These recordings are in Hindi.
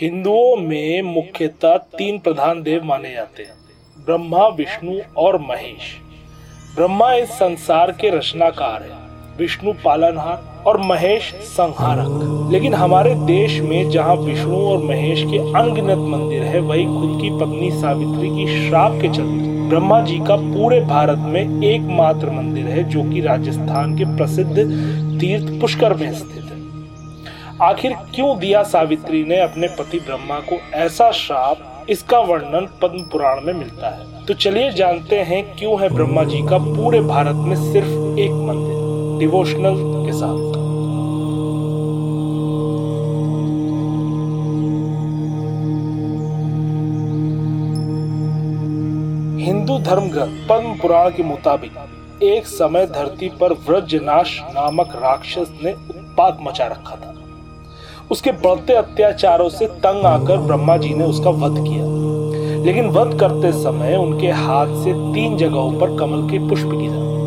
हिंदुओं में मुख्यतः तीन प्रधान देव माने जाते हैं, ब्रह्मा, विष्णु और महेश। ब्रह्मा इस संसार के रचनाकार है, विष्णु पालनहार और महेश संहारक। लेकिन हमारे देश में जहाँ विष्णु और महेश के अनगिनत मंदिर है, वही खुद की पत्नी सावित्री की श्राप के चलते ब्रह्मा जी का पूरे भारत में एकमात्र मंदिर है, जो कि राजस्थान के प्रसिद्ध तीर्थ पुष्कर में स्थित है। आखिर क्यों दिया सावित्री ने अपने पति ब्रह्मा को ऐसा श्राप इसका वर्णन पद्म पुराण में मिलता है? तो चलिए जानते हैं क्यों है ब्रह्मा जी का पूरे भारत में सिर्फ़ एक मंदिर डिवोशनल के साथ। हिंदू धर्म ग्रंथ पद्म पुराण के मुताबिक, एक समय धरती पर व्रजनाश नामक राक्षस ने उत्पात मचा रखा था। उसके बढ़ते अत्याचारों से तंग आकर ब्रह्मा जी ने उसका वध किया। लेकिन वध करते समय उनके हाथ से तीन जगहों पर कमल के पुष्प गिरा।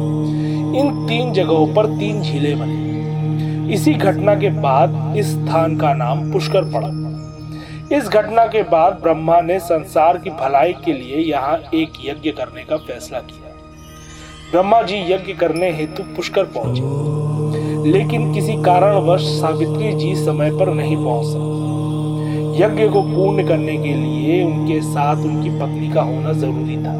इन तीन जगहों पर तीन झीलें बनी। इसी घटना के बाद इस स्थान का नाम पुष्कर पड़ा। इस घटना के बाद ब्रह्मा ने संसार की भलाई के लिए यहाँ एक यज्ञ करने का फैसला किया। ब्रह्मा जी यज्ञ करने हेतु पुष्कर पहुँचे। लेकिन किसी कारणवश सावित्री जी समय पर नहीं पहुँच सकी। यज्ञ को पूर्ण करने के लिए उनके साथ उनकी पत्नी का होना ज़रूरी था।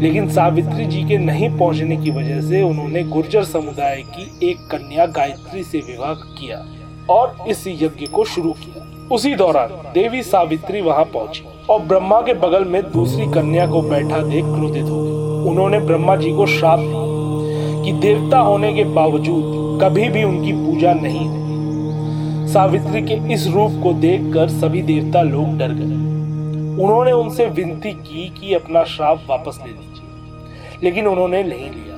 लेकिन सावित्री जी के नहीं पहुँचने की वजह से उन्होंने गुर्जर समुदाय की एक कन्या गायत्री से विवाह किया और इस यज्ञ को शुरू किया। उसी दौरान देवी सावित्री वहाँ पहुँची और ब्रह्मा के बगल में दूसरी कन्या को बैठा देख क्रोधित हो उन्होंने ब्रह्मा जी को श्राप दिया कि देवता होने के बावजूद कभी भी उनकी पूजा नहीं हुई। सावित्री के इस रूप को देखकर सभी देवता लोग डर गए। उन्होंने उनसे विनती की कि अपना श्राप वापस ले लीजिए, लेकिन उन्होंने नहीं लिया।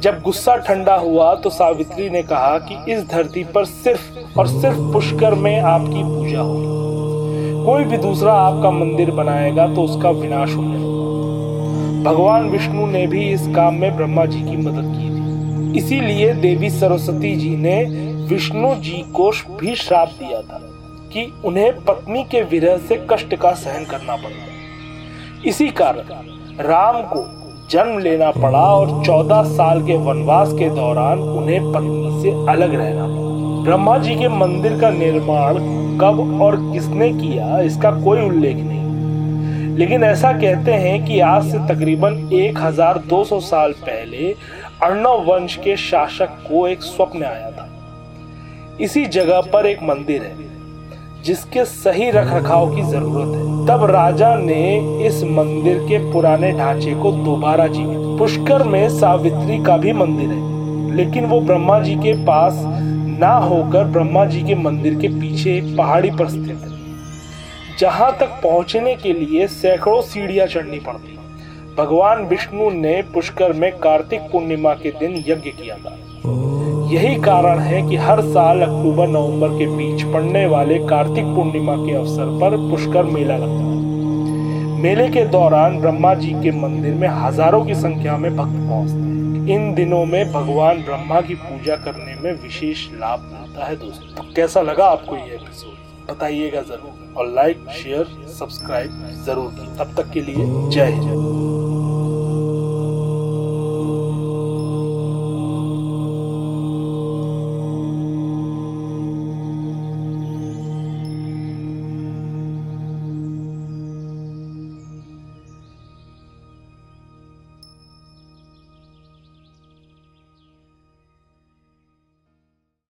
जब गुस्सा ठंडा हुआ तो सावित्री ने कहा कि इस धरती पर सिर्फ़ और सिर्फ़ पुष्कर में आपकी पूजा होगी। कोई भी दूसरा आपका मंदिर बनाएगा तो उसका विनाश हो भगवान विष्णु ने भी इस काम में ब्रह्मा जी की मदद की थी। इसीलिए देवी सरस्वती जी ने विष्णु जी को भी श्राप दिया था कि उन्हें पत्नी के विरह से कष्ट का सहन करना पड़ेगा इसी कारण राम को जन्म लेना पड़ा और चौदह साल के वनवास के दौरान उन्हें पत्नी से अलग रहना पड़ा। ब्रह्मा जी के मंदिर का निर्माण कब और किसने किया, इसका कोई उल्लेख नहीं। लेकिन ऐसा कहते हैं कि आज से तकरीबन 1200 साल पहले अर्णव वंश के शासक को एक स्वप्न आया था। इसी जगह पर एक मंदिर है, जिसके सही रख रखाव की ज़रूरत है। तब राजा ने इस मंदिर के पुराने ढांचे को दोबारा जीवित पुष्कर में सावित्री का भी मंदिर है, लेकिन वो ब्रह्मा जी के पास ना होकर ब्रह्मा जी के मंदिर के पीछे एक पहाड़ी पर स्थित है, जहाँ तक पहुँचने के लिए सैकड़ों सीढ़ियाँ चढ़नी पड़ती। भगवान विष्णु ने पुष्कर में कार्तिक पूर्णिमा के दिन यज्ञ किया था। यही कारण है कि हर साल अक्टूबर, नवंबर के बीच पड़ने वाले कार्तिक पूर्णिमा के अवसर पर पुष्कर मेला लगता है। मेले के दौरान ब्रह्मा जी के मंदिर में हज़ारों की संख्या में भक्त पहुँचते हैं। इन दिनों में भगवान ब्रह्मा की पूजा करने में विशेष लाभ मिलता है दोस्तों। तो कैसा लगा आपको ये एपिसोड बताइएगा ज़रूर। और लाइक शेयर सब्सक्राइब ज़रूर तब तक के लिए जय हिंद।